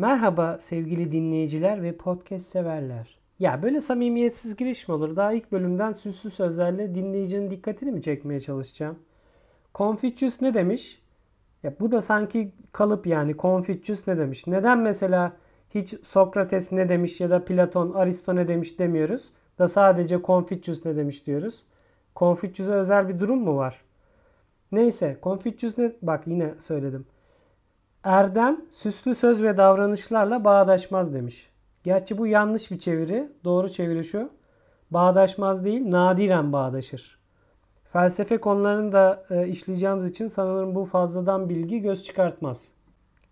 Merhaba sevgili dinleyiciler ve podcast severler. Ya böyle samimiyetsiz giriş mi olur? Daha ilk bölümden süslü sözlerle dinleyicinin dikkatini mi çekmeye çalışacağım? Confucius ne demiş? Ya bu da sanki kalıp yani Confucius ne demiş? Neden mesela hiç Sokrates ne demiş ya da Platon, Aristo ne demiş demiyoruz da sadece Confucius ne demiş diyoruz? Confucius'a özel bir durum mu var? Neyse Confucius ne? Bak yine söyledim. Erdem süslü söz ve davranışlarla bağdaşmaz demiş. Gerçi bu yanlış bir çeviri. Doğru çeviri şu. Bağdaşmaz değil, nadiren bağdaşır. Felsefe konularını da e, işleyeceğimiz için sanırım bu fazladan bilgi göz çıkartmaz.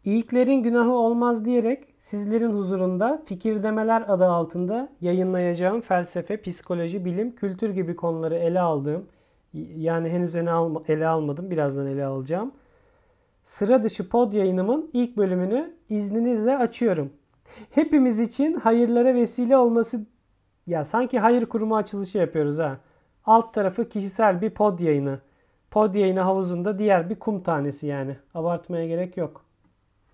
İlklerin günahı olmaz diyerek sizlerin huzurunda fikirdemeler adı altında yayınlayacağım felsefe, psikoloji, bilim, kültür gibi konuları ele aldığım, yani henüz ele almadım, birazdan ele alacağım sıra dışı pod yayınımın ilk bölümünü izninizle açıyorum. Hepimiz için hayırlara vesile olması ya sanki hayır kurumu açılışı yapıyoruz ha. Alt tarafı kişisel bir pod yayını. Pod yayını havuzunda diğer bir kum tanesi yani. Abartmaya gerek yok.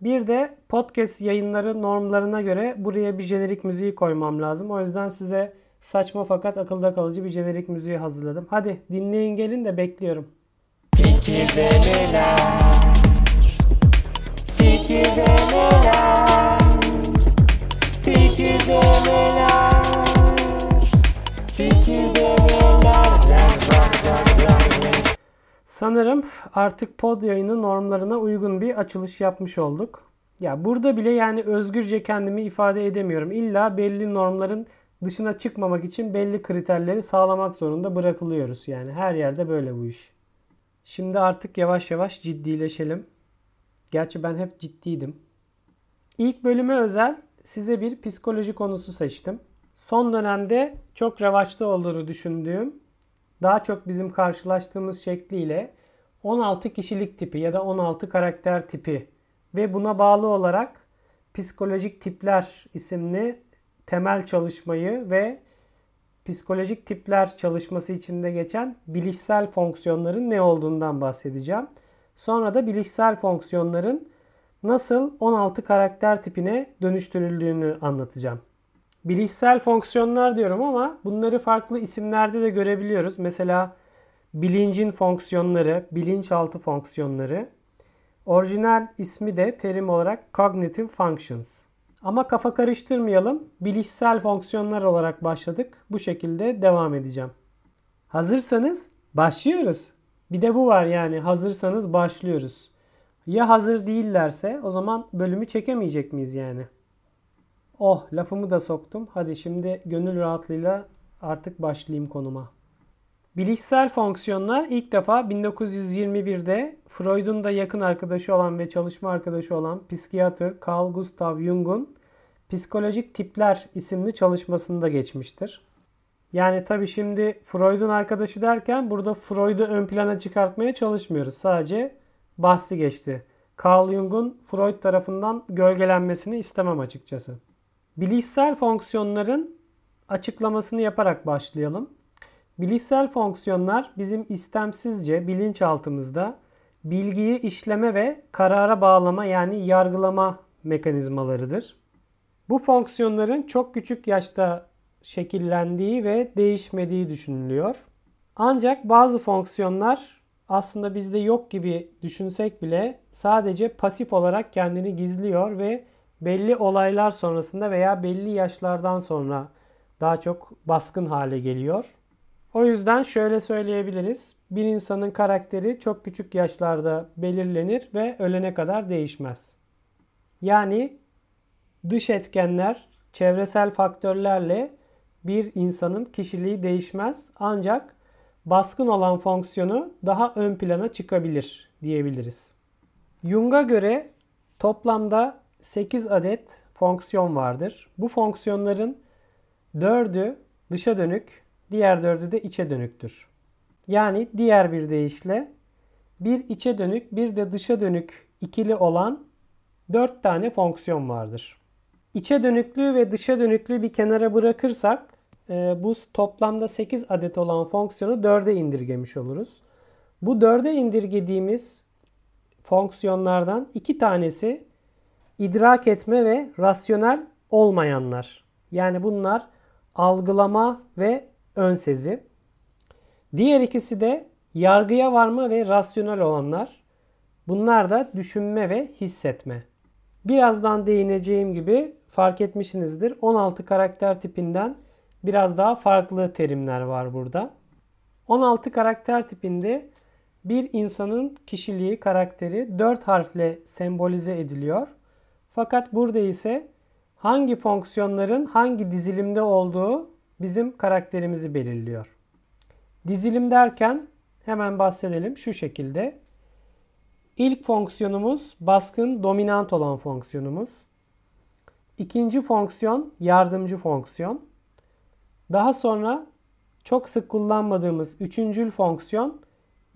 Bir de podcast yayınları normlarına göre buraya bir jenerik müziği koymam lazım. O yüzden size saçma fakat akılda kalıcı bir jenerik müziği hazırladım. Hadi dinleyin gelin de bekliyorum. Fikirdemeler Sanırım artık pod yayını normlarına uygun bir açılış yapmış olduk. Ya burada bile yani özgürce kendimi ifade edemiyorum. İlla belli normların dışına çıkmamak için belli kriterleri sağlamak zorunda bırakılıyoruz. Yani her yerde böyle bu iş. Şimdi artık yavaş yavaş ciddileşelim. Gerçi ben hep ciddiydim. İlk bölüme özel size bir psikoloji konusu seçtim. Son dönemde çok revaçta olduğunu düşündüğüm, daha çok bizim karşılaştığımız şekliyle 16 kişilik tipi ya da 16 karakter tipi ve buna bağlı olarak psikolojik tipler isimli temel çalışmayı ve psikolojik tipler çalışması içinde geçen bilişsel fonksiyonların ne olduğundan bahsedeceğim. Sonra da bilişsel fonksiyonların nasıl 16 karakter tipine dönüştürüldüğünü anlatacağım. Bilişsel fonksiyonlar diyorum ama bunları farklı isimlerde de görebiliyoruz. Mesela bilincin fonksiyonları, bilinçaltı fonksiyonları. Orijinal ismi de terim olarak cognitive functions. Ama kafa karıştırmayalım. Bilişsel fonksiyonlar olarak başladık. Bu şekilde devam edeceğim. Hazırsanız başlıyoruz. Bir de bu var yani hazırsanız başlıyoruz. Ya hazır değillerse o zaman bölümü çekemeyecek miyiz yani? Oh lafımı da soktum. Hadi şimdi gönül rahatlığıyla artık başlayayım konuma. Bilişsel fonksiyonlar ilk defa 1921'de Freud'un da yakın arkadaşı olan ve çalışma arkadaşı olan psikiyatr Carl Gustav Jung'un Psikolojik Tipler isimli çalışmasında geçmiştir. Yani tabii şimdi Freud'un arkadaşı derken burada Freud'u ön plana çıkartmaya çalışmıyoruz. Sadece bahsi geçti. Carl Jung'un Freud tarafından gölgelenmesini istemem açıkçası. Bilişsel fonksiyonların açıklamasını yaparak başlayalım. Bilişsel fonksiyonlar bizim istemsizce bilinçaltımızda bilgiyi işleme ve karara bağlama yani yargılama mekanizmalarıdır. Bu fonksiyonların çok küçük yaşta şekillendiği ve değişmediği düşünülüyor. Ancak bazı fonksiyonlar aslında bizde yok gibi düşünsek bile sadece pasif olarak kendini gizliyor ve belli olaylar sonrasında veya belli yaşlardan sonra daha çok baskın hale geliyor. O yüzden şöyle söyleyebiliriz. Bir insanın karakteri çok küçük yaşlarda belirlenir ve ölene kadar değişmez. Yani dış etkenler, çevresel faktörlerle bir insanın kişiliği değişmez ancak baskın olan fonksiyonu daha ön plana çıkabilir diyebiliriz. Jung'a göre toplamda 8 adet fonksiyon vardır. Bu fonksiyonların 4'ü dışa dönük, diğer 4'ü de içe dönüktür. Yani diğer bir deyişle bir içe dönük bir de dışa dönük ikili olan 4 tane fonksiyon vardır. İçe dönüklüğü ve dışa dönüklüğü bir kenara bırakırsak e, bu toplamda 8 adet olan fonksiyonu 4'e indirgemiş oluruz. Bu 4'e indirgediğimiz fonksiyonlardan iki tanesi idrak etme ve rasyonel olmayanlar. Yani bunlar algılama ve ön sezi. Diğer ikisi de yargıya varma ve rasyonel olanlar. Bunlar da düşünme ve hissetme. Birazdan değineceğim gibi fark etmişsinizdir. 16 karakter tipinden biraz daha farklı terimler var burada. 16 karakter tipinde bir insanın kişiliği, karakteri 4 harfle sembolize ediliyor. Fakat burada ise hangi fonksiyonların hangi dizilimde olduğu bizim karakterimizi belirliyor. Dizilim derken hemen bahsedelim şu şekilde. İlk fonksiyonumuz baskın dominant olan fonksiyonumuz. İkinci fonksiyon yardımcı fonksiyon. Daha sonra çok sık kullanmadığımız üçüncül fonksiyon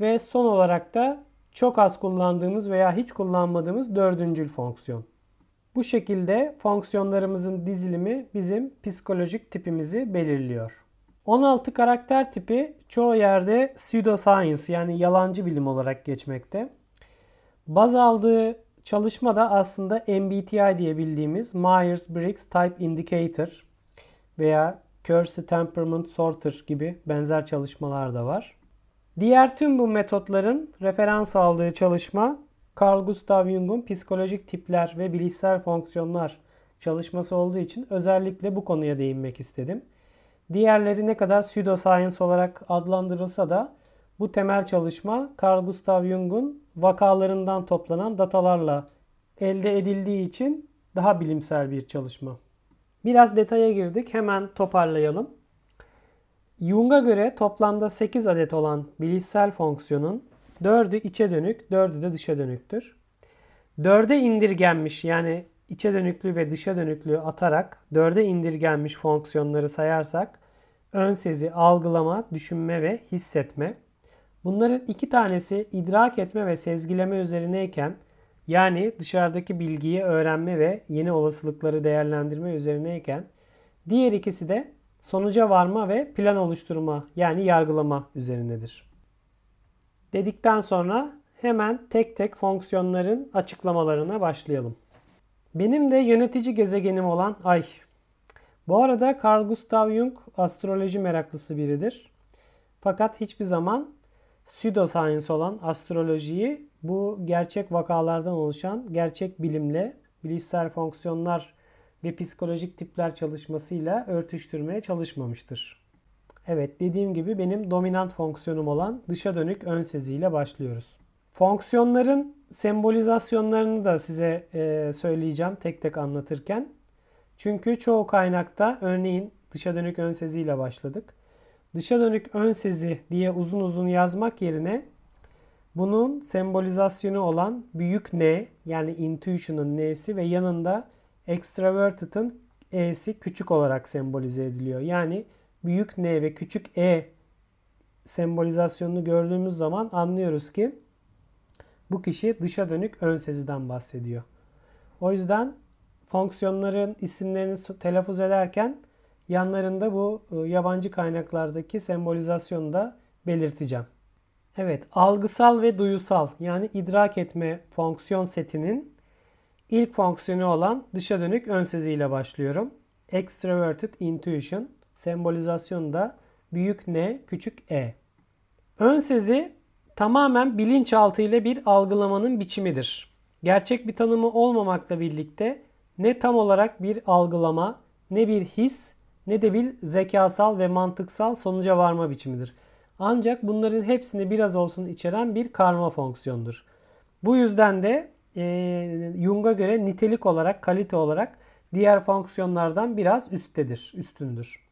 ve son olarak da çok az kullandığımız veya hiç kullanmadığımız dördüncül fonksiyon. Bu şekilde fonksiyonlarımızın dizilimi bizim psikolojik tipimizi belirliyor. 16 karakter tipi çoğu yerde pseudoscience yani yalancı bilim olarak geçmekte. Baz aldığı çalışma da aslında MBTI diye bildiğimiz Myers-Briggs Type Indicator veya Kersey Temperament Sorter gibi benzer çalışmalar da var. Diğer tüm bu metotların referans aldığı çalışma Carl Gustav Jung'un psikolojik tipler ve bilişsel fonksiyonlar çalışması olduğu için özellikle bu konuya değinmek istedim. Diğerleri ne kadar pseudoscience olarak adlandırılsa da bu temel çalışma Carl Gustav Jung'un vakalarından toplanan datalarla elde edildiği için daha bilimsel bir çalışma. Biraz detaya girdik. Hemen toparlayalım. Jung'a göre toplamda 8 adet olan bilişsel fonksiyonun 4'ü içe dönük, 4'ü de dışa dönüktür. 4'e indirgenmiş yani içe dönüklüğü ve dışa dönüklüğü atarak 4'e indirgenmiş fonksiyonları sayarsak ön sezi, algılama, düşünme ve hissetme. Bunların iki tanesi idrak etme ve sezgileme üzerineyken yani dışarıdaki bilgiyi öğrenme ve yeni olasılıkları değerlendirme üzerineyken diğer ikisi de sonuca varma ve plan oluşturma yani yargılama üzerinedir. Dedikten sonra hemen tek tek fonksiyonların açıklamalarına başlayalım. Benim de yönetici gezegenim olan Ay. Bu arada Carl Gustav Jung astroloji meraklısı biridir. Fakat hiçbir zaman pseudoscience olan astrolojiyi bu gerçek vakalardan oluşan gerçek bilimle, bilişsel fonksiyonlar ve psikolojik tipler çalışmasıyla örtüştürmeye çalışmamıştır. Evet dediğim gibi benim dominant fonksiyonum olan dışa dönük ön seziyle başlıyoruz. Fonksiyonların sembolizasyonlarını da size e, söyleyeceğim tek tek anlatırken. Çünkü çoğu kaynakta örneğin dışa dönük ön seziyle başladık. Dışa dönük ön sezi diye uzun uzun yazmak yerine bunun sembolizasyonu olan büyük N yani intuition'ın N'si ve yanında extroverted'ın E'si küçük olarak sembolize ediliyor. Yani büyük N ve küçük E sembolizasyonunu gördüğümüz zaman anlıyoruz ki bu kişi dışa dönük ön bahsediyor. O yüzden fonksiyonların isimlerini telaffuz ederken yanlarında bu e, yabancı kaynaklardaki sembolizasyonu da belirteceğim. Evet, algısal ve duyusal yani idrak etme fonksiyon setinin ilk fonksiyonu olan dışa dönük ön ile başlıyorum. Extroverted intuition sembolizasyonu da büyük N, küçük E. Ön sezi tamamen bilinçaltı ile bir algılamanın biçimidir. Gerçek bir tanımı olmamakla birlikte ne tam olarak bir algılama, ne bir his, ne de bir zekasal ve mantıksal sonuca varma biçimidir. Ancak bunların hepsini biraz olsun içeren bir karma fonksiyondur. Bu yüzden de e, Jung'a göre nitelik olarak, kalite olarak diğer fonksiyonlardan biraz üsttedir, üstündür.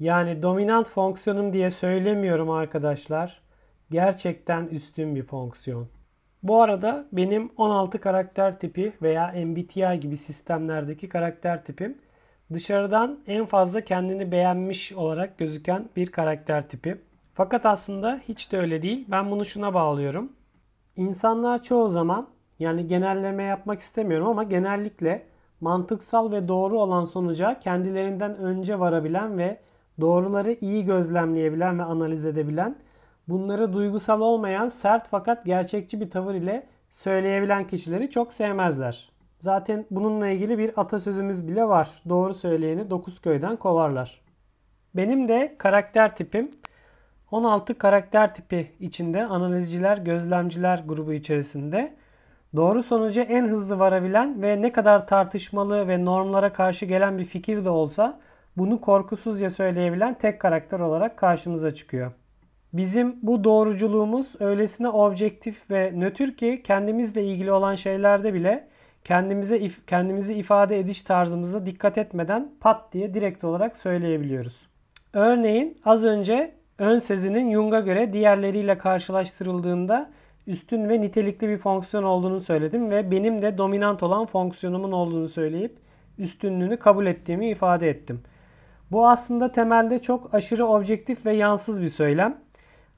Yani dominant fonksiyonum diye söylemiyorum arkadaşlar. Gerçekten üstün bir fonksiyon. Bu arada benim 16 karakter tipi veya MBTI gibi sistemlerdeki karakter tipim dışarıdan en fazla kendini beğenmiş olarak gözüken bir karakter tipi. Fakat aslında hiç de öyle değil. Ben bunu şuna bağlıyorum. İnsanlar çoğu zaman yani genelleme yapmak istemiyorum ama genellikle mantıksal ve doğru olan sonuca kendilerinden önce varabilen ve doğruları iyi gözlemleyebilen ve analiz edebilen, bunları duygusal olmayan, sert fakat gerçekçi bir tavır ile söyleyebilen kişileri çok sevmezler. Zaten bununla ilgili bir atasözümüz bile var. Doğru söyleyeni dokuz köyden kovarlar. Benim de karakter tipim 16 karakter tipi içinde analizciler, gözlemciler grubu içerisinde doğru sonuca en hızlı varabilen ve ne kadar tartışmalı ve normlara karşı gelen bir fikir de olsa bunu korkusuzca söyleyebilen tek karakter olarak karşımıza çıkıyor. Bizim bu doğruculuğumuz öylesine objektif ve nötr ki kendimizle ilgili olan şeylerde bile kendimize if, kendimizi ifade ediş tarzımıza dikkat etmeden pat diye direkt olarak söyleyebiliyoruz. Örneğin az önce ön sezinin Jung'a göre diğerleriyle karşılaştırıldığında üstün ve nitelikli bir fonksiyon olduğunu söyledim ve benim de dominant olan fonksiyonumun olduğunu söyleyip üstünlüğünü kabul ettiğimi ifade ettim. Bu aslında temelde çok aşırı objektif ve yansız bir söylem.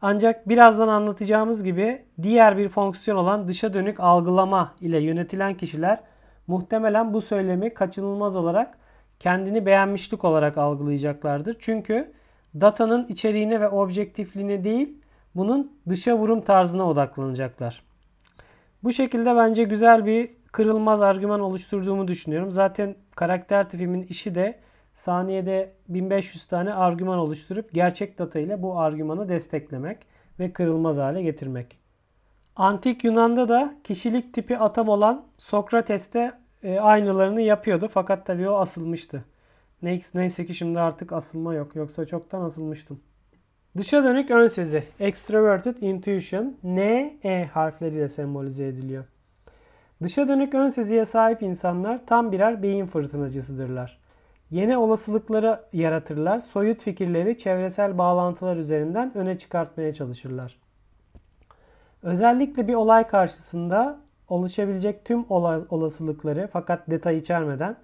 Ancak birazdan anlatacağımız gibi diğer bir fonksiyon olan dışa dönük algılama ile yönetilen kişiler muhtemelen bu söylemi kaçınılmaz olarak kendini beğenmişlik olarak algılayacaklardır. Çünkü datanın içeriğine ve objektifliğine değil, bunun dışa vurum tarzına odaklanacaklar. Bu şekilde bence güzel bir kırılmaz argüman oluşturduğumu düşünüyorum. Zaten karakter tipimin işi de saniyede 1500 tane argüman oluşturup gerçek data ile bu argümanı desteklemek ve kırılmaz hale getirmek. Antik Yunan'da da kişilik tipi atam olan Sokrates'te e, aynılarını yapıyordu fakat tabii o asılmıştı. Neyse ki şimdi artık asılma yok. Yoksa çoktan asılmıştım. Dışa dönük ön sezi. Extroverted intuition. N, E harfleriyle sembolize ediliyor. Dışa dönük ön seziye sahip insanlar tam birer beyin fırtınacısıdırlar. Yeni olasılıkları yaratırlar. Soyut fikirleri çevresel bağlantılar üzerinden öne çıkartmaya çalışırlar. Özellikle bir olay karşısında oluşabilecek tüm olasılıkları fakat detay içermeden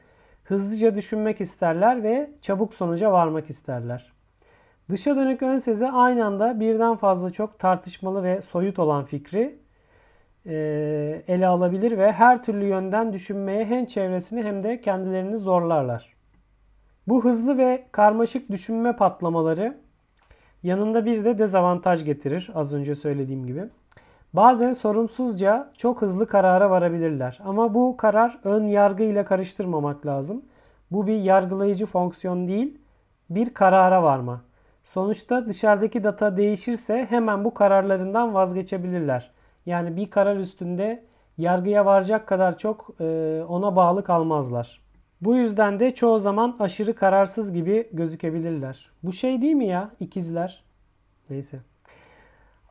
hızlıca düşünmek isterler ve çabuk sonuca varmak isterler. Dışa dönük ön sezi aynı anda birden fazla çok tartışmalı ve soyut olan fikri e, ele alabilir ve her türlü yönden düşünmeye hem çevresini hem de kendilerini zorlarlar. Bu hızlı ve karmaşık düşünme patlamaları yanında bir de dezavantaj getirir az önce söylediğim gibi. Bazen sorumsuzca çok hızlı karara varabilirler. Ama bu karar ön yargı ile karıştırmamak lazım. Bu bir yargılayıcı fonksiyon değil, bir karara varma. Sonuçta dışarıdaki data değişirse hemen bu kararlarından vazgeçebilirler. Yani bir karar üstünde yargıya varacak kadar çok e, ona bağlı kalmazlar. Bu yüzden de çoğu zaman aşırı kararsız gibi gözükebilirler. Bu şey değil mi ya ikizler? Neyse.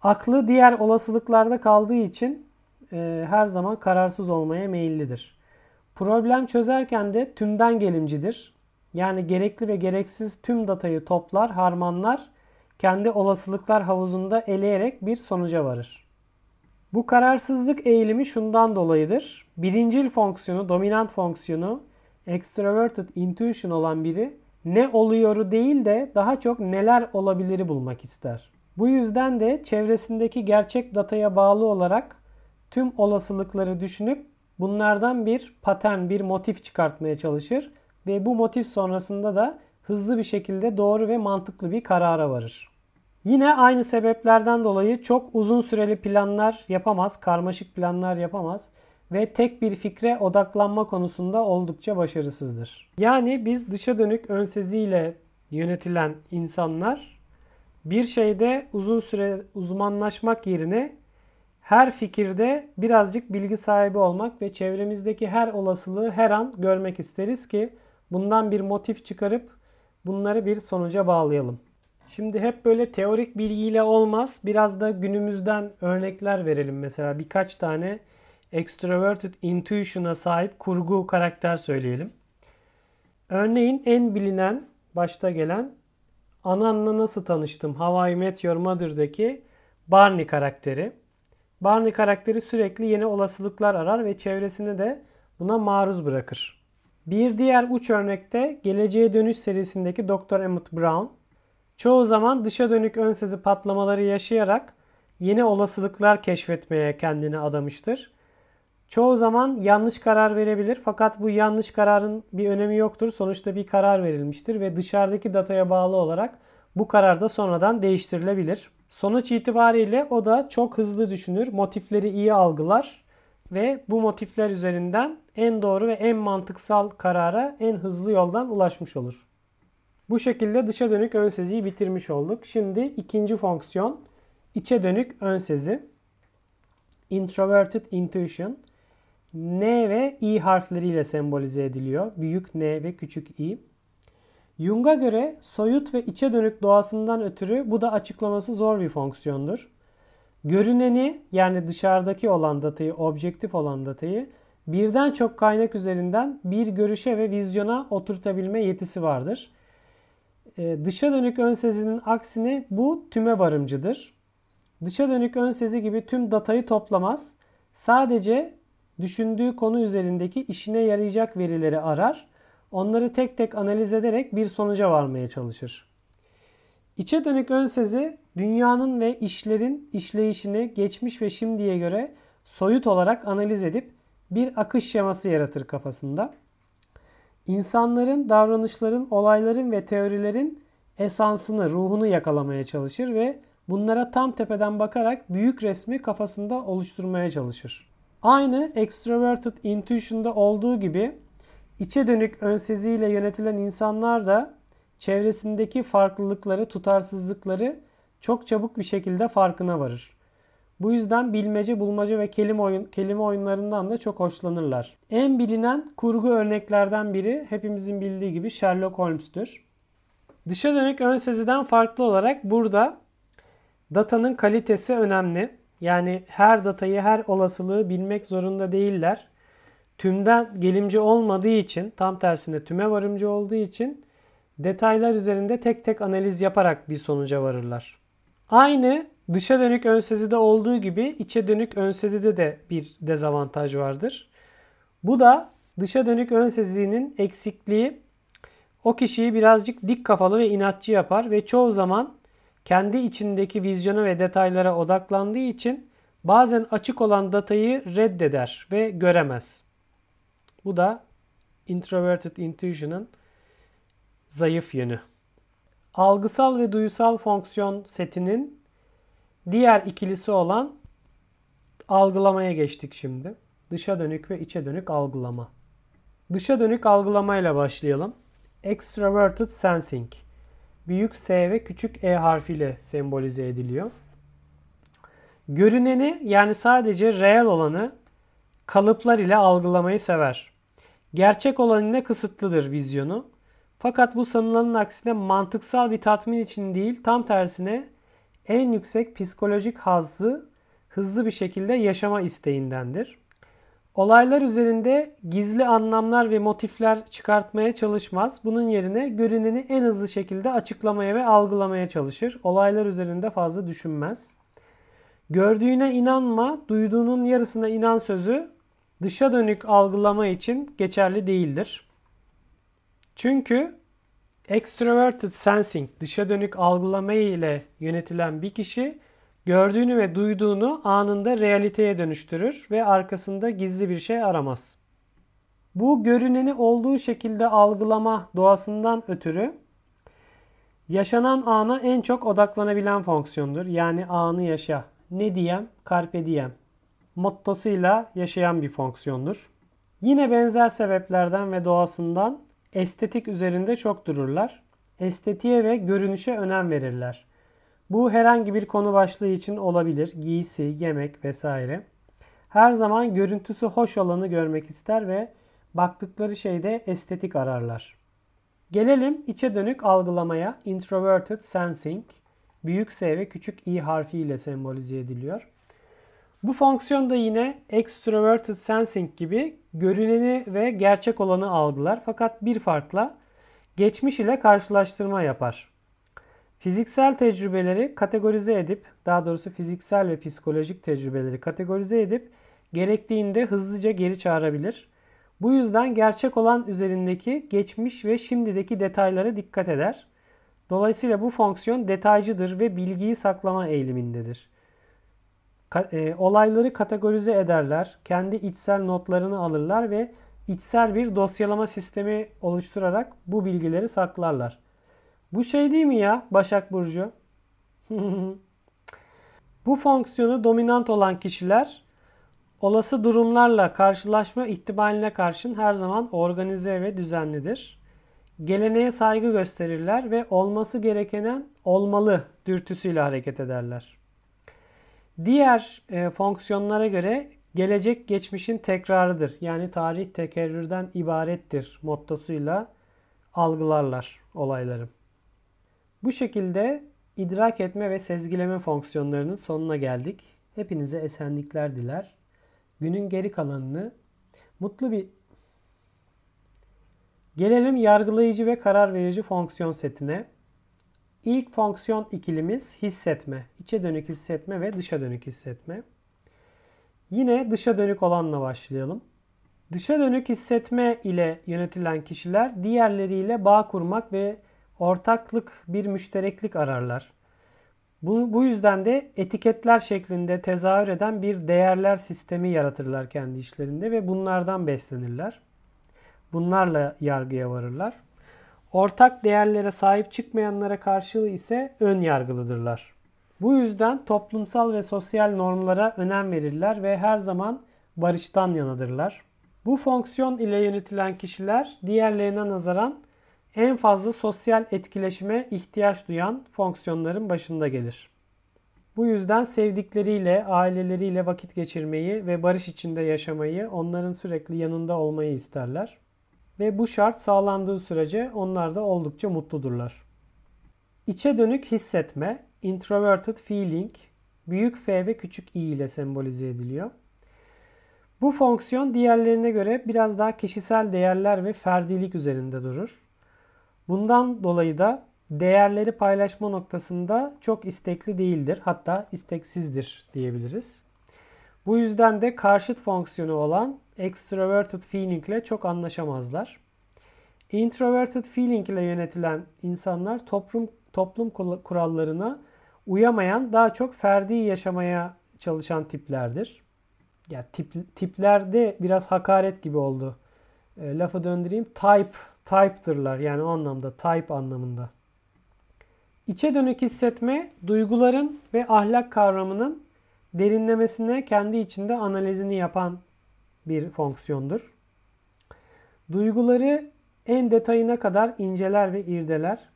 Aklı diğer olasılıklarda kaldığı için e, her zaman kararsız olmaya meyillidir. Problem çözerken de tümden gelimcidir. Yani gerekli ve gereksiz tüm datayı toplar, harmanlar, kendi olasılıklar havuzunda eleyerek bir sonuca varır. Bu kararsızlık eğilimi şundan dolayıdır. Birincil fonksiyonu, dominant fonksiyonu, extroverted intuition olan biri ne oluyoru değil de daha çok neler olabiliri bulmak ister. Bu yüzden de çevresindeki gerçek dataya bağlı olarak tüm olasılıkları düşünüp bunlardan bir patern, bir motif çıkartmaya çalışır ve bu motif sonrasında da hızlı bir şekilde doğru ve mantıklı bir karara varır. Yine aynı sebeplerden dolayı çok uzun süreli planlar yapamaz, karmaşık planlar yapamaz ve tek bir fikre odaklanma konusunda oldukça başarısızdır. Yani biz dışa dönük önseziyle yönetilen insanlar bir şeyde uzun süre uzmanlaşmak yerine her fikirde birazcık bilgi sahibi olmak ve çevremizdeki her olasılığı her an görmek isteriz ki bundan bir motif çıkarıp bunları bir sonuca bağlayalım. Şimdi hep böyle teorik bilgiyle olmaz. Biraz da günümüzden örnekler verelim. Mesela birkaç tane extroverted intuition'a sahip kurgu karakter söyleyelim. Örneğin en bilinen başta gelen Anan'la nasıl tanıştım? How I Met Your Mother'daki Barney karakteri. Barney karakteri sürekli yeni olasılıklar arar ve çevresini de buna maruz bırakır. Bir diğer uç örnekte Geleceğe Dönüş serisindeki Dr. Emmett Brown. Çoğu zaman dışa dönük ön sezi patlamaları yaşayarak yeni olasılıklar keşfetmeye kendini adamıştır. Çoğu zaman yanlış karar verebilir fakat bu yanlış kararın bir önemi yoktur. Sonuçta bir karar verilmiştir ve dışarıdaki dataya bağlı olarak bu karar da sonradan değiştirilebilir. Sonuç itibariyle o da çok hızlı düşünür, motifleri iyi algılar ve bu motifler üzerinden en doğru ve en mantıksal karara en hızlı yoldan ulaşmış olur. Bu şekilde dışa dönük ön seziyi bitirmiş olduk. Şimdi ikinci fonksiyon içe dönük ön sezi. Introverted intuition. N ve I harfleriyle sembolize ediliyor. Büyük N ve küçük I. Jung'a göre soyut ve içe dönük doğasından ötürü bu da açıklaması zor bir fonksiyondur. Görüneni yani dışarıdaki olan datayı, objektif olan datayı birden çok kaynak üzerinden bir görüşe ve vizyona oturtabilme yetisi vardır. Ee, dışa dönük ön sezinin aksine bu tüme varımcıdır. Dışa dönük ön sezi gibi tüm datayı toplamaz. Sadece düşündüğü konu üzerindeki işine yarayacak verileri arar. Onları tek tek analiz ederek bir sonuca varmaya çalışır. İçe dönük ön sezi dünyanın ve işlerin işleyişini geçmiş ve şimdiye göre soyut olarak analiz edip bir akış şeması yaratır kafasında. İnsanların, davranışların, olayların ve teorilerin esansını, ruhunu yakalamaya çalışır ve bunlara tam tepeden bakarak büyük resmi kafasında oluşturmaya çalışır. Aynı extroverted intuition'da olduğu gibi içe dönük önseziyle yönetilen insanlar da çevresindeki farklılıkları, tutarsızlıkları çok çabuk bir şekilde farkına varır. Bu yüzden bilmece, bulmaca ve kelime, oyun, kelime oyunlarından da çok hoşlanırlar. En bilinen kurgu örneklerden biri hepimizin bildiği gibi Sherlock Holmes'tür. Dışa dönük ön seziden farklı olarak burada datanın kalitesi önemli. Yani her datayı, her olasılığı bilmek zorunda değiller. Tümden gelimci olmadığı için, tam tersine tüme varımcı olduğu için detaylar üzerinde tek tek analiz yaparak bir sonuca varırlar. Aynı dışa dönük önsezide olduğu gibi içe dönük önsezide de bir dezavantaj vardır. Bu da dışa dönük önsezinin eksikliği o kişiyi birazcık dik kafalı ve inatçı yapar ve çoğu zaman kendi içindeki vizyona ve detaylara odaklandığı için bazen açık olan datayı reddeder ve göremez. Bu da introverted intuition'ın zayıf yönü. Algısal ve duyusal fonksiyon setinin diğer ikilisi olan algılamaya geçtik şimdi. Dışa dönük ve içe dönük algılama. Dışa dönük algılamayla başlayalım. Extroverted sensing. Büyük S ve küçük E harfiyle sembolize ediliyor. Görüneni yani sadece reel olanı kalıplar ile algılamayı sever. Gerçek olan ile kısıtlıdır vizyonu. Fakat bu sanılanın aksine mantıksal bir tatmin için değil, tam tersine en yüksek psikolojik hazzı hızlı bir şekilde yaşama isteğindendir. Olaylar üzerinde gizli anlamlar ve motifler çıkartmaya çalışmaz. Bunun yerine görüneni en hızlı şekilde açıklamaya ve algılamaya çalışır. Olaylar üzerinde fazla düşünmez. Gördüğüne inanma, duyduğunun yarısına inan sözü dışa dönük algılama için geçerli değildir. Çünkü extroverted sensing, dışa dönük algılama ile yönetilen bir kişi gördüğünü ve duyduğunu anında realiteye dönüştürür ve arkasında gizli bir şey aramaz. Bu görüneni olduğu şekilde algılama doğasından ötürü yaşanan ana en çok odaklanabilen fonksiyondur. Yani anı yaşa. Ne diyem? Carpe diem. Mottosuyla yaşayan bir fonksiyondur. Yine benzer sebeplerden ve doğasından estetik üzerinde çok dururlar. Estetiğe ve görünüşe önem verirler. Bu herhangi bir konu başlığı için olabilir. Giysi, yemek vesaire. Her zaman görüntüsü hoş olanı görmek ister ve baktıkları şeyde estetik ararlar. Gelelim içe dönük algılamaya. Introverted sensing büyük S ve küçük i harfi ile sembolize ediliyor. Bu fonksiyon da yine extroverted sensing gibi görüneni ve gerçek olanı algılar fakat bir farkla geçmiş ile karşılaştırma yapar. Fiziksel tecrübeleri kategorize edip, daha doğrusu fiziksel ve psikolojik tecrübeleri kategorize edip gerektiğinde hızlıca geri çağırabilir. Bu yüzden gerçek olan üzerindeki geçmiş ve şimdideki detaylara dikkat eder. Dolayısıyla bu fonksiyon detaycıdır ve bilgiyi saklama eğilimindedir. E, olayları kategorize ederler, kendi içsel notlarını alırlar ve içsel bir dosyalama sistemi oluşturarak bu bilgileri saklarlar. Bu şey değil mi ya Başak Burcu? bu fonksiyonu dominant olan kişiler olası durumlarla karşılaşma ihtimaline karşın her zaman organize ve düzenlidir. Geleneğe saygı gösterirler ve olması gerekenen olmalı dürtüsüyle hareket ederler. Diğer e, fonksiyonlara göre gelecek geçmişin tekrarıdır. Yani tarih tekerrürden ibarettir mottosuyla algılarlar olayları. Bu şekilde idrak etme ve sezgileme fonksiyonlarının sonuna geldik. Hepinize esenlikler diler. Günün geri kalanını mutlu bir Gelelim yargılayıcı ve karar verici fonksiyon setine. İlk fonksiyon ikilimiz hissetme, içe dönük hissetme ve dışa dönük hissetme. Yine dışa dönük olanla başlayalım. Dışa dönük hissetme ile yönetilen kişiler diğerleriyle bağ kurmak ve ortaklık bir müştereklik ararlar. Bu, bu yüzden de etiketler şeklinde tezahür eden bir değerler sistemi yaratırlar kendi işlerinde ve bunlardan beslenirler. Bunlarla yargıya varırlar. Ortak değerlere sahip çıkmayanlara karşı ise ön yargılıdırlar. Bu yüzden toplumsal ve sosyal normlara önem verirler ve her zaman barıştan yanadırlar. Bu fonksiyon ile yönetilen kişiler diğerlerine nazaran en fazla sosyal etkileşime ihtiyaç duyan fonksiyonların başında gelir. Bu yüzden sevdikleriyle, aileleriyle vakit geçirmeyi ve barış içinde yaşamayı, onların sürekli yanında olmayı isterler. Ve bu şart sağlandığı sürece onlar da oldukça mutludurlar. İçe dönük hissetme, introverted feeling, büyük F ve küçük i ile sembolize ediliyor. Bu fonksiyon diğerlerine göre biraz daha kişisel değerler ve ferdilik üzerinde durur. Bundan dolayı da değerleri paylaşma noktasında çok istekli değildir. Hatta isteksizdir diyebiliriz. Bu yüzden de karşıt fonksiyonu olan extroverted feeling ile çok anlaşamazlar. Introverted feeling ile yönetilen insanlar toplum toplum kurallarına uyamayan, daha çok ferdi yaşamaya çalışan tiplerdir. Ya tip, tiplerde biraz hakaret gibi oldu. E, lafı döndüreyim. Type, type'tırlar. Yani o anlamda, type anlamında. İçe dönük hissetme, duyguların ve ahlak kavramının derinlemesine kendi içinde analizini yapan bir fonksiyondur. Duyguları en detayına kadar inceler ve irdeler.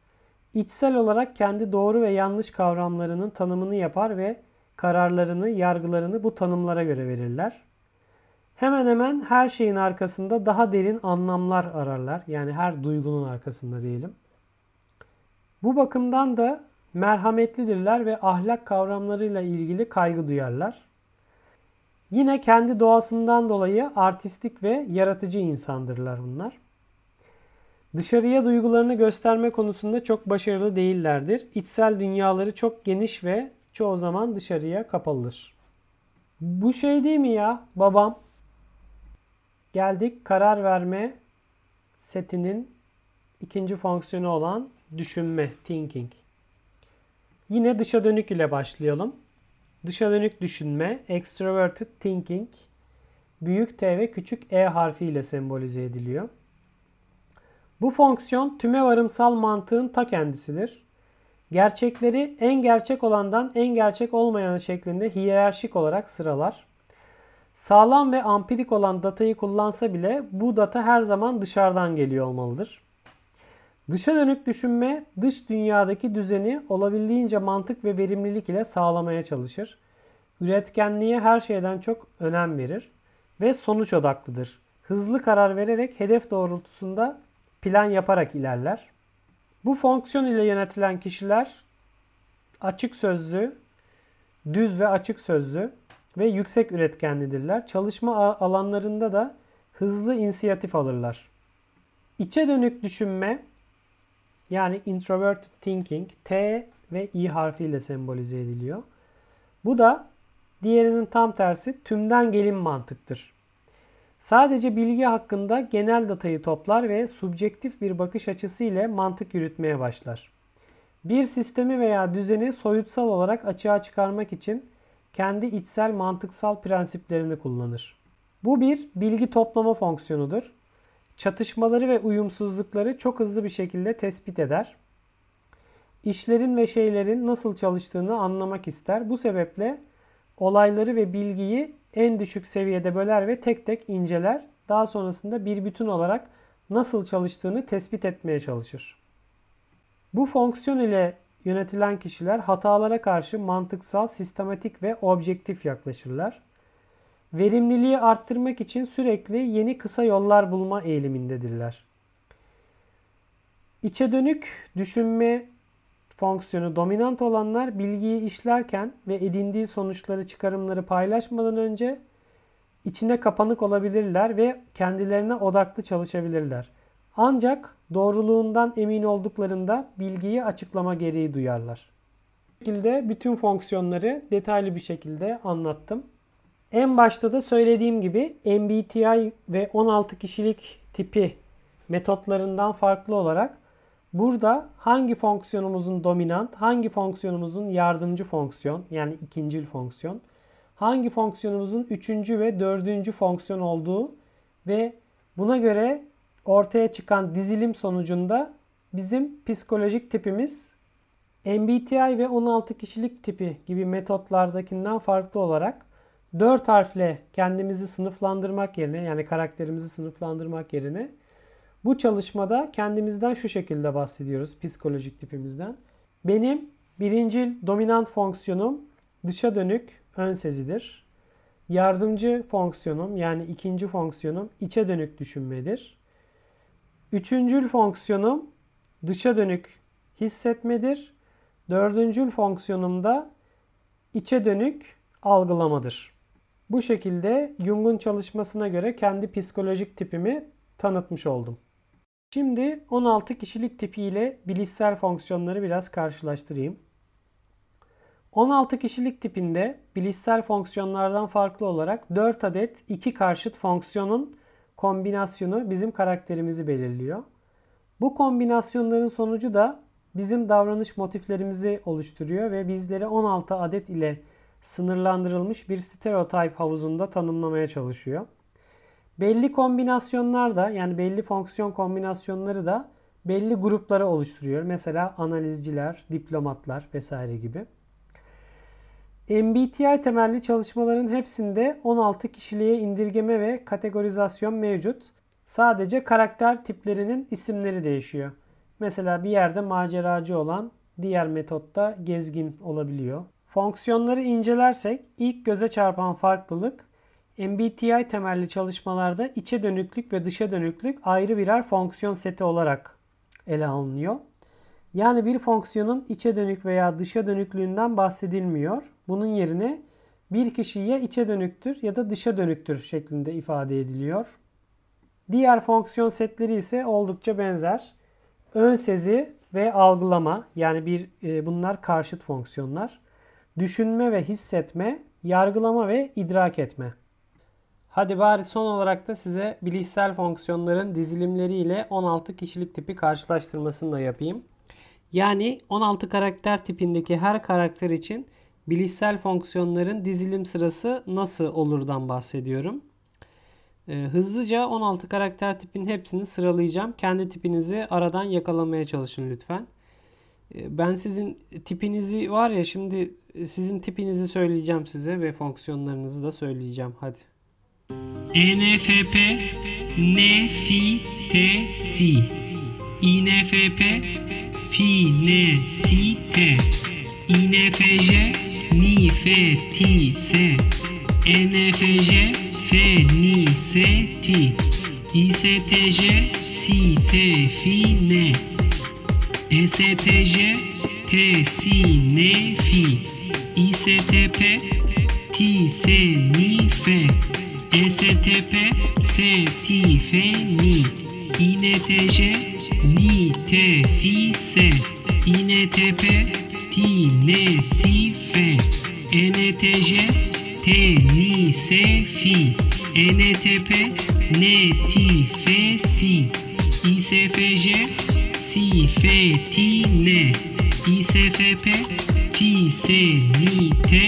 İçsel olarak kendi doğru ve yanlış kavramlarının tanımını yapar ve kararlarını, yargılarını bu tanımlara göre verirler. Hemen hemen her şeyin arkasında daha derin anlamlar ararlar. Yani her duygunun arkasında diyelim. Bu bakımdan da merhametlidirler ve ahlak kavramlarıyla ilgili kaygı duyarlar. Yine kendi doğasından dolayı artistik ve yaratıcı insandırlar bunlar. Dışarıya duygularını gösterme konusunda çok başarılı değillerdir. İçsel dünyaları çok geniş ve çoğu zaman dışarıya kapalıdır. Bu şey değil mi ya babam? Geldik karar verme setinin ikinci fonksiyonu olan düşünme, thinking. Yine dışa dönük ile başlayalım. Dışa dönük düşünme, extroverted thinking, büyük T ve küçük E harfi ile sembolize ediliyor. Bu fonksiyon tüme varımsal mantığın ta kendisidir. Gerçekleri en gerçek olandan en gerçek olmayanı şeklinde hiyerarşik olarak sıralar. Sağlam ve ampirik olan datayı kullansa bile bu data her zaman dışarıdan geliyor olmalıdır. Dışa dönük düşünme dış dünyadaki düzeni olabildiğince mantık ve verimlilik ile sağlamaya çalışır. Üretkenliğe her şeyden çok önem verir ve sonuç odaklıdır. Hızlı karar vererek hedef doğrultusunda plan yaparak ilerler. Bu fonksiyon ile yönetilen kişiler açık sözlü, düz ve açık sözlü ve yüksek üretkenlidirler. Çalışma alanlarında da hızlı inisiyatif alırlar. İçe dönük düşünme yani introverted thinking T ve I harfiyle sembolize ediliyor. Bu da diğerinin tam tersi tümden gelin mantıktır. Sadece bilgi hakkında genel datayı toplar ve subjektif bir bakış açısı ile mantık yürütmeye başlar. Bir sistemi veya düzeni soyutsal olarak açığa çıkarmak için kendi içsel mantıksal prensiplerini kullanır. Bu bir bilgi toplama fonksiyonudur. Çatışmaları ve uyumsuzlukları çok hızlı bir şekilde tespit eder. İşlerin ve şeylerin nasıl çalıştığını anlamak ister. Bu sebeple olayları ve bilgiyi en düşük seviyede böler ve tek tek inceler. Daha sonrasında bir bütün olarak nasıl çalıştığını tespit etmeye çalışır. Bu fonksiyon ile yönetilen kişiler hatalara karşı mantıksal, sistematik ve objektif yaklaşırlar. Verimliliği arttırmak için sürekli yeni kısa yollar bulma eğilimindedirler. İçe dönük düşünme fonksiyonu dominant olanlar bilgiyi işlerken ve edindiği sonuçları çıkarımları paylaşmadan önce içine kapanık olabilirler ve kendilerine odaklı çalışabilirler. Ancak doğruluğundan emin olduklarında bilgiyi açıklama gereği duyarlar. Bu şekilde bütün fonksiyonları detaylı bir şekilde anlattım. En başta da söylediğim gibi MBTI ve 16 kişilik tipi metotlarından farklı olarak burada hangi fonksiyonumuzun dominant, hangi fonksiyonumuzun yardımcı fonksiyon yani ikincil fonksiyon, hangi fonksiyonumuzun üçüncü ve dördüncü fonksiyon olduğu ve buna göre ortaya çıkan dizilim sonucunda bizim psikolojik tipimiz MBTI ve 16 kişilik tipi gibi metotlardakinden farklı olarak 4 harfle kendimizi sınıflandırmak yerine yani karakterimizi sınıflandırmak yerine bu çalışmada kendimizden şu şekilde bahsediyoruz psikolojik tipimizden. Benim birincil dominant fonksiyonum dışa dönük ön sezidir. Yardımcı fonksiyonum yani ikinci fonksiyonum içe dönük düşünmedir. Üçüncül fonksiyonum dışa dönük hissetmedir. Dördüncül fonksiyonum da içe dönük algılamadır. Bu şekilde Jung'un çalışmasına göre kendi psikolojik tipimi tanıtmış oldum. Şimdi 16 kişilik tipi ile bilişsel fonksiyonları biraz karşılaştırayım. 16 kişilik tipinde bilişsel fonksiyonlardan farklı olarak 4 adet iki karşıt fonksiyonun kombinasyonu bizim karakterimizi belirliyor. Bu kombinasyonların sonucu da bizim davranış motiflerimizi oluşturuyor ve bizleri 16 adet ile sınırlandırılmış bir stereotip havuzunda tanımlamaya çalışıyor. Belli kombinasyonlar da yani belli fonksiyon kombinasyonları da belli grupları oluşturuyor. Mesela analizciler, diplomatlar vesaire gibi. MBTI temelli çalışmaların hepsinde 16 kişiliğe indirgeme ve kategorizasyon mevcut. Sadece karakter tiplerinin isimleri değişiyor. Mesela bir yerde maceracı olan diğer metotta gezgin olabiliyor. Fonksiyonları incelersek ilk göze çarpan farklılık MBTI temelli çalışmalarda içe dönüklük ve dışa dönüklük ayrı birer fonksiyon seti olarak ele alınıyor. Yani bir fonksiyonun içe dönük veya dışa dönüklüğünden bahsedilmiyor. Bunun yerine bir kişi ya içe dönüktür ya da dışa dönüktür şeklinde ifade ediliyor. Diğer fonksiyon setleri ise oldukça benzer. Ön sezi ve algılama yani bir e, bunlar karşıt fonksiyonlar. Düşünme ve hissetme, yargılama ve idrak etme. Hadi bari son olarak da size bilişsel fonksiyonların dizilimleriyle 16 kişilik tipi karşılaştırmasını da yapayım. Yani 16 karakter tipindeki her karakter için bilişsel fonksiyonların dizilim sırası nasıl olurdan bahsediyorum. Ee, hızlıca 16 karakter tipin hepsini sıralayacağım. Kendi tipinizi aradan yakalamaya çalışın lütfen. Ee, ben sizin tipinizi var ya şimdi sizin tipinizi söyleyeceğim size ve fonksiyonlarınızı da söyleyeceğim. Hadi. ENFP si INFP fi ne si te INFJ ni fe ti se ENFJ fe ni se ti ISTJ si te fi ne ESTJ te si ne fi ISTP ti se ni fe STP ti fe ni INTJ ni te fi se INTP ti ne si P, NETG, TNICFI, NETP, NETIFESI, ICFG, SIFETINE, ICFP, FICENITE,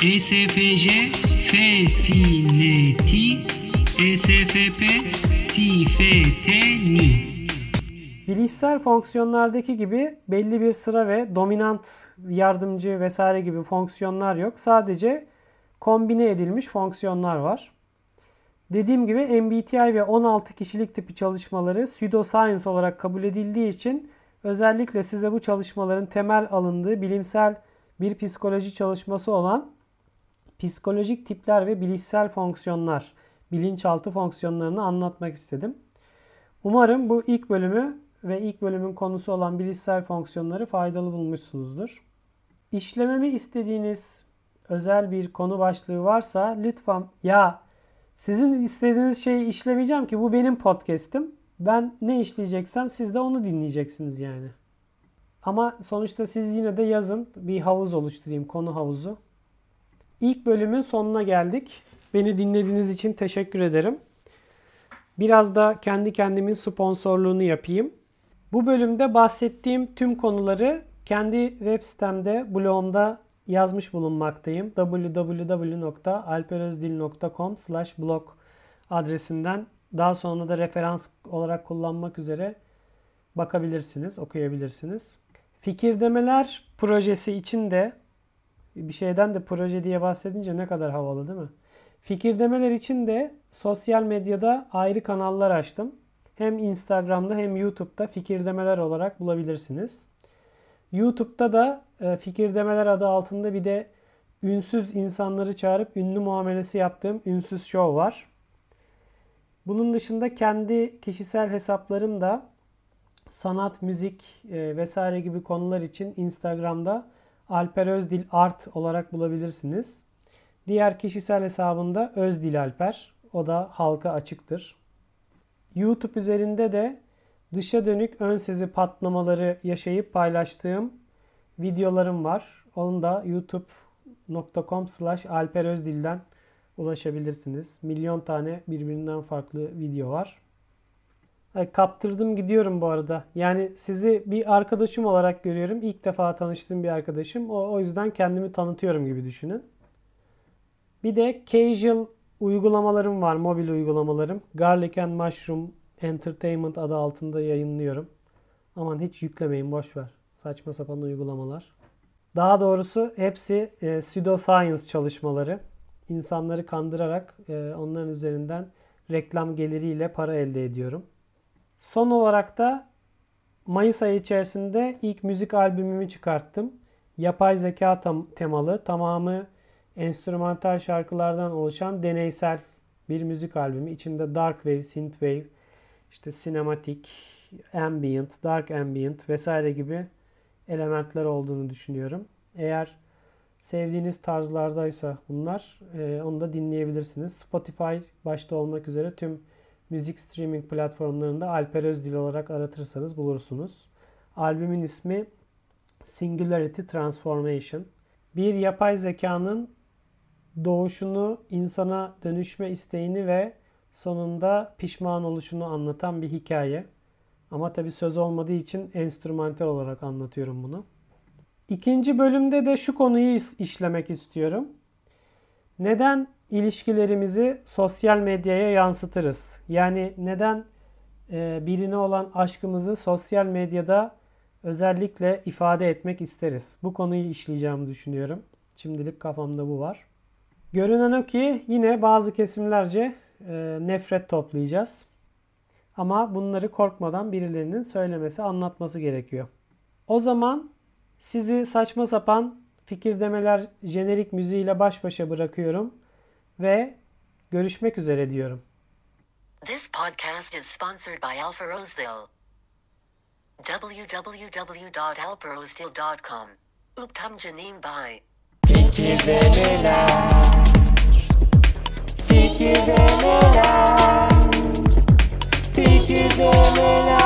SFG, FESINETI, SFP, SIFETENI. Bilişsel fonksiyonlardaki gibi belli bir sıra ve dominant, yardımcı vesaire gibi fonksiyonlar yok. Sadece kombine edilmiş fonksiyonlar var. Dediğim gibi MBTI ve 16 kişilik tipi çalışmaları pseudoscience olarak kabul edildiği için özellikle size bu çalışmaların temel alındığı bilimsel bir psikoloji çalışması olan psikolojik tipler ve bilişsel fonksiyonlar, bilinçaltı fonksiyonlarını anlatmak istedim. Umarım bu ilk bölümü ve ilk bölümün konusu olan bilişsel fonksiyonları faydalı bulmuşsunuzdur. İşlememi istediğiniz özel bir konu başlığı varsa lütfen ya sizin istediğiniz şeyi işlemeyeceğim ki bu benim podcast'im. Ben ne işleyeceksem siz de onu dinleyeceksiniz yani. Ama sonuçta siz yine de yazın bir havuz oluşturayım konu havuzu. İlk bölümün sonuna geldik. Beni dinlediğiniz için teşekkür ederim. Biraz da kendi kendimin sponsorluğunu yapayım. Bu bölümde bahsettiğim tüm konuları kendi web sitemde, blogumda yazmış bulunmaktayım. www.alperozdil.com blog adresinden daha sonra da referans olarak kullanmak üzere bakabilirsiniz, okuyabilirsiniz. Fikirdemeler projesi için de bir şeyden de proje diye bahsedince ne kadar havalı değil mi? Fikirdemeler için de sosyal medyada ayrı kanallar açtım. Hem Instagram'da hem YouTube'da fikirdemeler olarak bulabilirsiniz. YouTube'da da e, fikirdemeler adı altında bir de ünsüz insanları çağırıp ünlü muamelesi yaptığım Ünsüz Show var. Bunun dışında kendi kişisel hesaplarım da sanat, müzik e, vesaire gibi konular için Instagram'da Alper Özdil Art olarak bulabilirsiniz. Diğer kişisel hesabımda Özdil Alper. O da halka açıktır. YouTube üzerinde de dışa dönük ön sezi patlamaları yaşayıp paylaştığım videolarım var. Onu da youtube.com slash alperözdil'den ulaşabilirsiniz. Milyon tane birbirinden farklı video var. Kaptırdım gidiyorum bu arada. Yani sizi bir arkadaşım olarak görüyorum. İlk defa tanıştığım bir arkadaşım. O, o yüzden kendimi tanıtıyorum gibi düşünün. Bir de casual uygulamalarım var. Mobil uygulamalarım. Garlic and Mushroom Entertainment adı altında yayınlıyorum. Aman hiç yüklemeyin boş ver. Saçma sapan uygulamalar. Daha doğrusu hepsi e, pseudoscience çalışmaları. İnsanları kandırarak e, onların üzerinden reklam geliriyle para elde ediyorum. Son olarak da Mayıs ayı içerisinde ilk müzik albümümü çıkarttım. Yapay zeka tam, temalı, tamamı enstrümantal şarkılardan oluşan deneysel bir müzik albümü. İçinde dark wave, synthwave, işte sinematik, ambient, dark ambient vesaire gibi elementler olduğunu düşünüyorum. Eğer sevdiğiniz tarzlardaysa bunlar e, onu da dinleyebilirsiniz. Spotify başta olmak üzere tüm müzik streaming platformlarında Alper Özdil olarak aratırsanız bulursunuz. Albümün ismi Singularity Transformation. Bir yapay zekanın doğuşunu, insana dönüşme isteğini ve sonunda pişman oluşunu anlatan bir hikaye. Ama tabi söz olmadığı için enstrümantal olarak anlatıyorum bunu. İkinci bölümde de şu konuyu işlemek istiyorum. Neden ilişkilerimizi sosyal medyaya yansıtırız? Yani neden e, birine olan aşkımızı sosyal medyada özellikle ifade etmek isteriz? Bu konuyu işleyeceğimi düşünüyorum. Şimdilik kafamda bu var. Görünen o ki yine bazı kesimlerce e, nefret toplayacağız. Ama bunları korkmadan birilerinin söylemesi, anlatması gerekiyor. O zaman sizi saçma sapan fikirdemeler jenerik müziğiyle baş başa bırakıyorum ve görüşmek üzere diyorum. This podcast is sponsored by Alpha Rosedale. www.alperozdil.com Uptam Janine Bye. Fikirdemeler Fikirdemeler Fikirdemeler